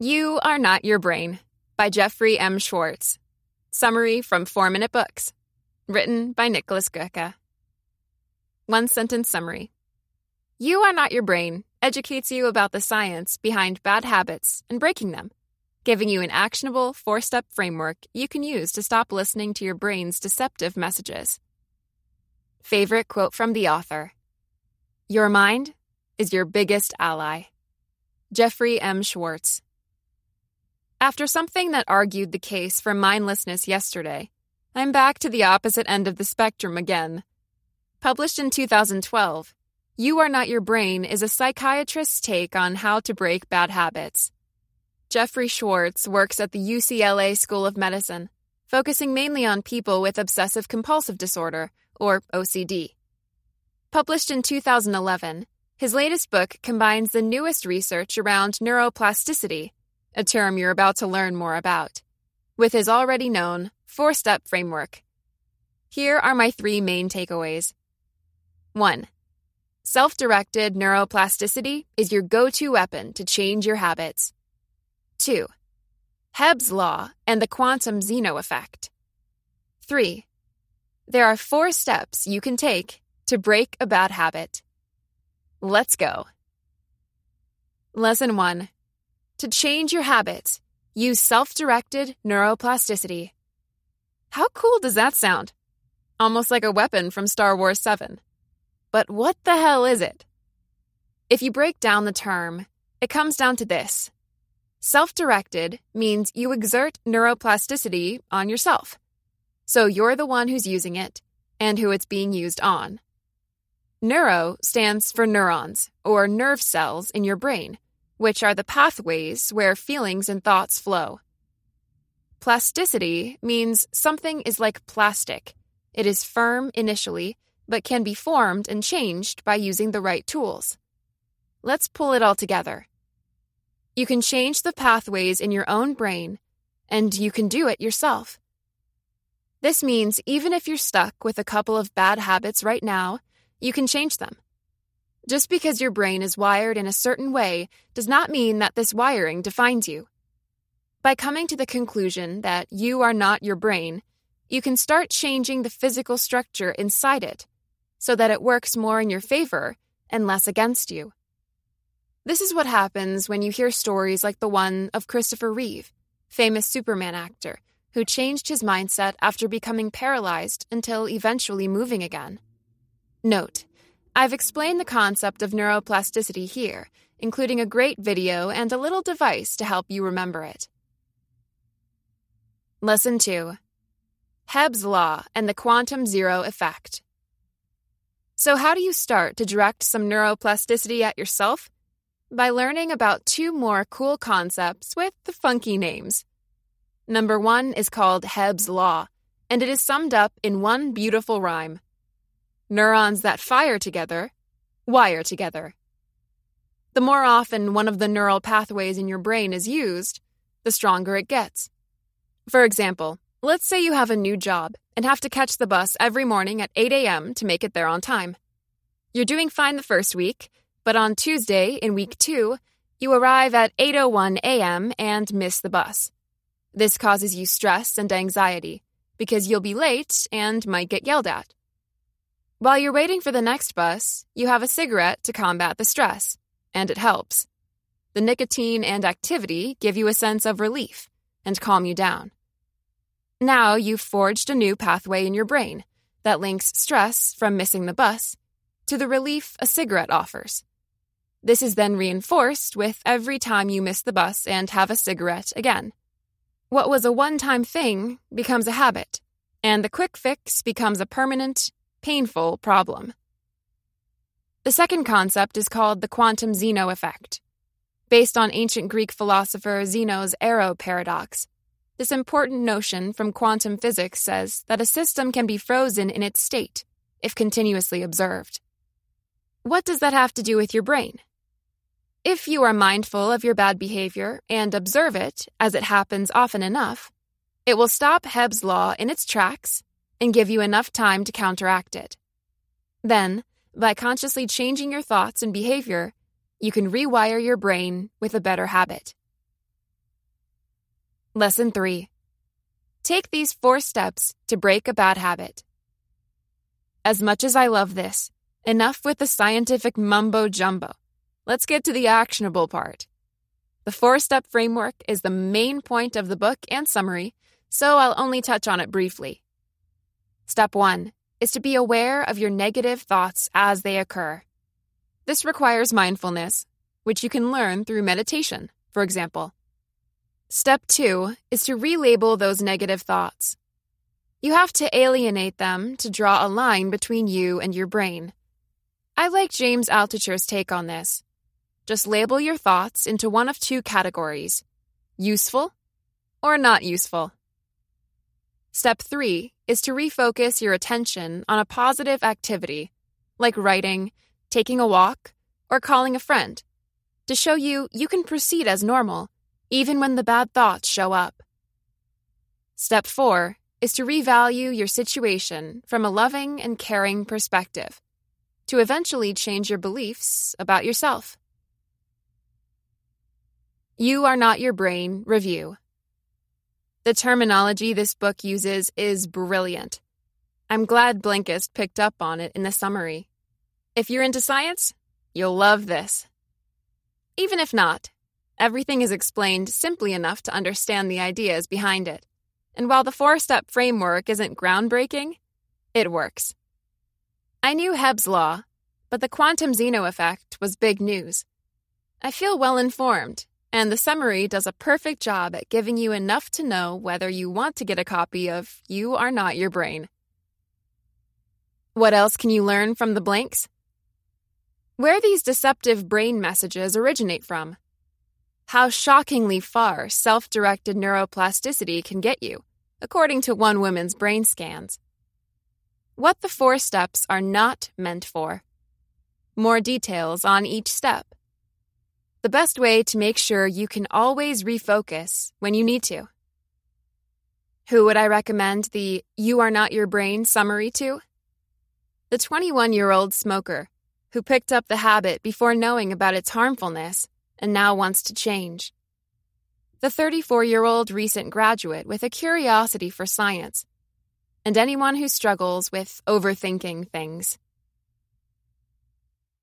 You Are Not Your Brain by Jeffrey M. Schwartz. Summary from Four Minute Books. Written by Nicholas Goeke. One sentence summary You Are Not Your Brain educates you about the science behind bad habits and breaking them, giving you an actionable four step framework you can use to stop listening to your brain's deceptive messages. Favorite quote from the author Your mind is your biggest ally. Jeffrey M. Schwartz. After something that argued the case for mindlessness yesterday, I'm back to the opposite end of the spectrum again. Published in 2012, You Are Not Your Brain is a psychiatrist's take on how to break bad habits. Jeffrey Schwartz works at the UCLA School of Medicine, focusing mainly on people with obsessive compulsive disorder, or OCD. Published in 2011, his latest book combines the newest research around neuroplasticity, a term you're about to learn more about, with his already known four step framework. Here are my three main takeaways. 1. Self directed neuroplasticity is your go to weapon to change your habits. 2. Hebb's Law and the Quantum Zeno Effect. 3. There are four steps you can take to break a bad habit. Let's go. Lesson 1 To change your habits, use self directed neuroplasticity. How cool does that sound? Almost like a weapon from Star Wars 7. But what the hell is it? If you break down the term, it comes down to this self directed means you exert neuroplasticity on yourself. So you're the one who's using it and who it's being used on. Neuro stands for neurons, or nerve cells in your brain, which are the pathways where feelings and thoughts flow. Plasticity means something is like plastic. It is firm initially, but can be formed and changed by using the right tools. Let's pull it all together. You can change the pathways in your own brain, and you can do it yourself. This means even if you're stuck with a couple of bad habits right now, you can change them. Just because your brain is wired in a certain way does not mean that this wiring defines you. By coming to the conclusion that you are not your brain, you can start changing the physical structure inside it so that it works more in your favor and less against you. This is what happens when you hear stories like the one of Christopher Reeve, famous Superman actor, who changed his mindset after becoming paralyzed until eventually moving again. Note, I've explained the concept of neuroplasticity here, including a great video and a little device to help you remember it. Lesson 2 Hebb's Law and the Quantum Zeno Effect. So, how do you start to direct some neuroplasticity at yourself? By learning about two more cool concepts with the funky names. Number one is called Hebb's Law, and it is summed up in one beautiful rhyme Neurons that fire together wire together. The more often one of the neural pathways in your brain is used, the stronger it gets. For example, let's say you have a new job and have to catch the bus every morning at 8 a.m. to make it there on time. You're doing fine the first week, but on Tuesday in week 2, you arrive at 8:01 a.m. and miss the bus. This causes you stress and anxiety because you'll be late and might get yelled at. While you're waiting for the next bus, you have a cigarette to combat the stress, and it helps. The nicotine and activity give you a sense of relief and calm you down. Now you've forged a new pathway in your brain that links stress from missing the bus to the relief a cigarette offers. This is then reinforced with every time you miss the bus and have a cigarette again. What was a one time thing becomes a habit, and the quick fix becomes a permanent, painful problem. The second concept is called the quantum Zeno effect. Based on ancient Greek philosopher Zeno's arrow paradox, this important notion from quantum physics says that a system can be frozen in its state if continuously observed. What does that have to do with your brain? If you are mindful of your bad behavior and observe it as it happens often enough, it will stop Hebb's law in its tracks and give you enough time to counteract it. Then, by consciously changing your thoughts and behavior, you can rewire your brain with a better habit. Lesson 3 Take these four steps to break a bad habit. As much as I love this, enough with the scientific mumbo jumbo. Let's get to the actionable part. The four step framework is the main point of the book and summary, so I'll only touch on it briefly. Step 1 is to be aware of your negative thoughts as they occur. This requires mindfulness, which you can learn through meditation, for example. Step 2 is to relabel those negative thoughts. You have to alienate them to draw a line between you and your brain. I like James Altucher's take on this. Just label your thoughts into one of two categories useful or not useful. Step 3 is to refocus your attention on a positive activity, like writing, taking a walk, or calling a friend, to show you you can proceed as normal, even when the bad thoughts show up. Step 4 is to revalue your situation from a loving and caring perspective, to eventually change your beliefs about yourself. You Are Not Your Brain Review. The terminology this book uses is brilliant. I'm glad Blinkist picked up on it in the summary. If you're into science, you'll love this. Even if not, everything is explained simply enough to understand the ideas behind it. And while the four step framework isn't groundbreaking, it works. I knew Hebb's law, but the quantum Zeno effect was big news. I feel well informed and the summary does a perfect job at giving you enough to know whether you want to get a copy of You Are Not Your Brain. What else can you learn from the blinks? Where these deceptive brain messages originate from. How shockingly far self directed neuroplasticity can get you, according to one woman's brain scans. What the four steps are not meant for. More details on each step the best way to make sure you can always refocus when you need to. Who would I recommend the You Are Not Your Brain summary to? The 21 year old smoker who picked up the habit before knowing about its harmfulness and now wants to change. The 34 year old recent graduate with a curiosity for science. And anyone who struggles with overthinking things.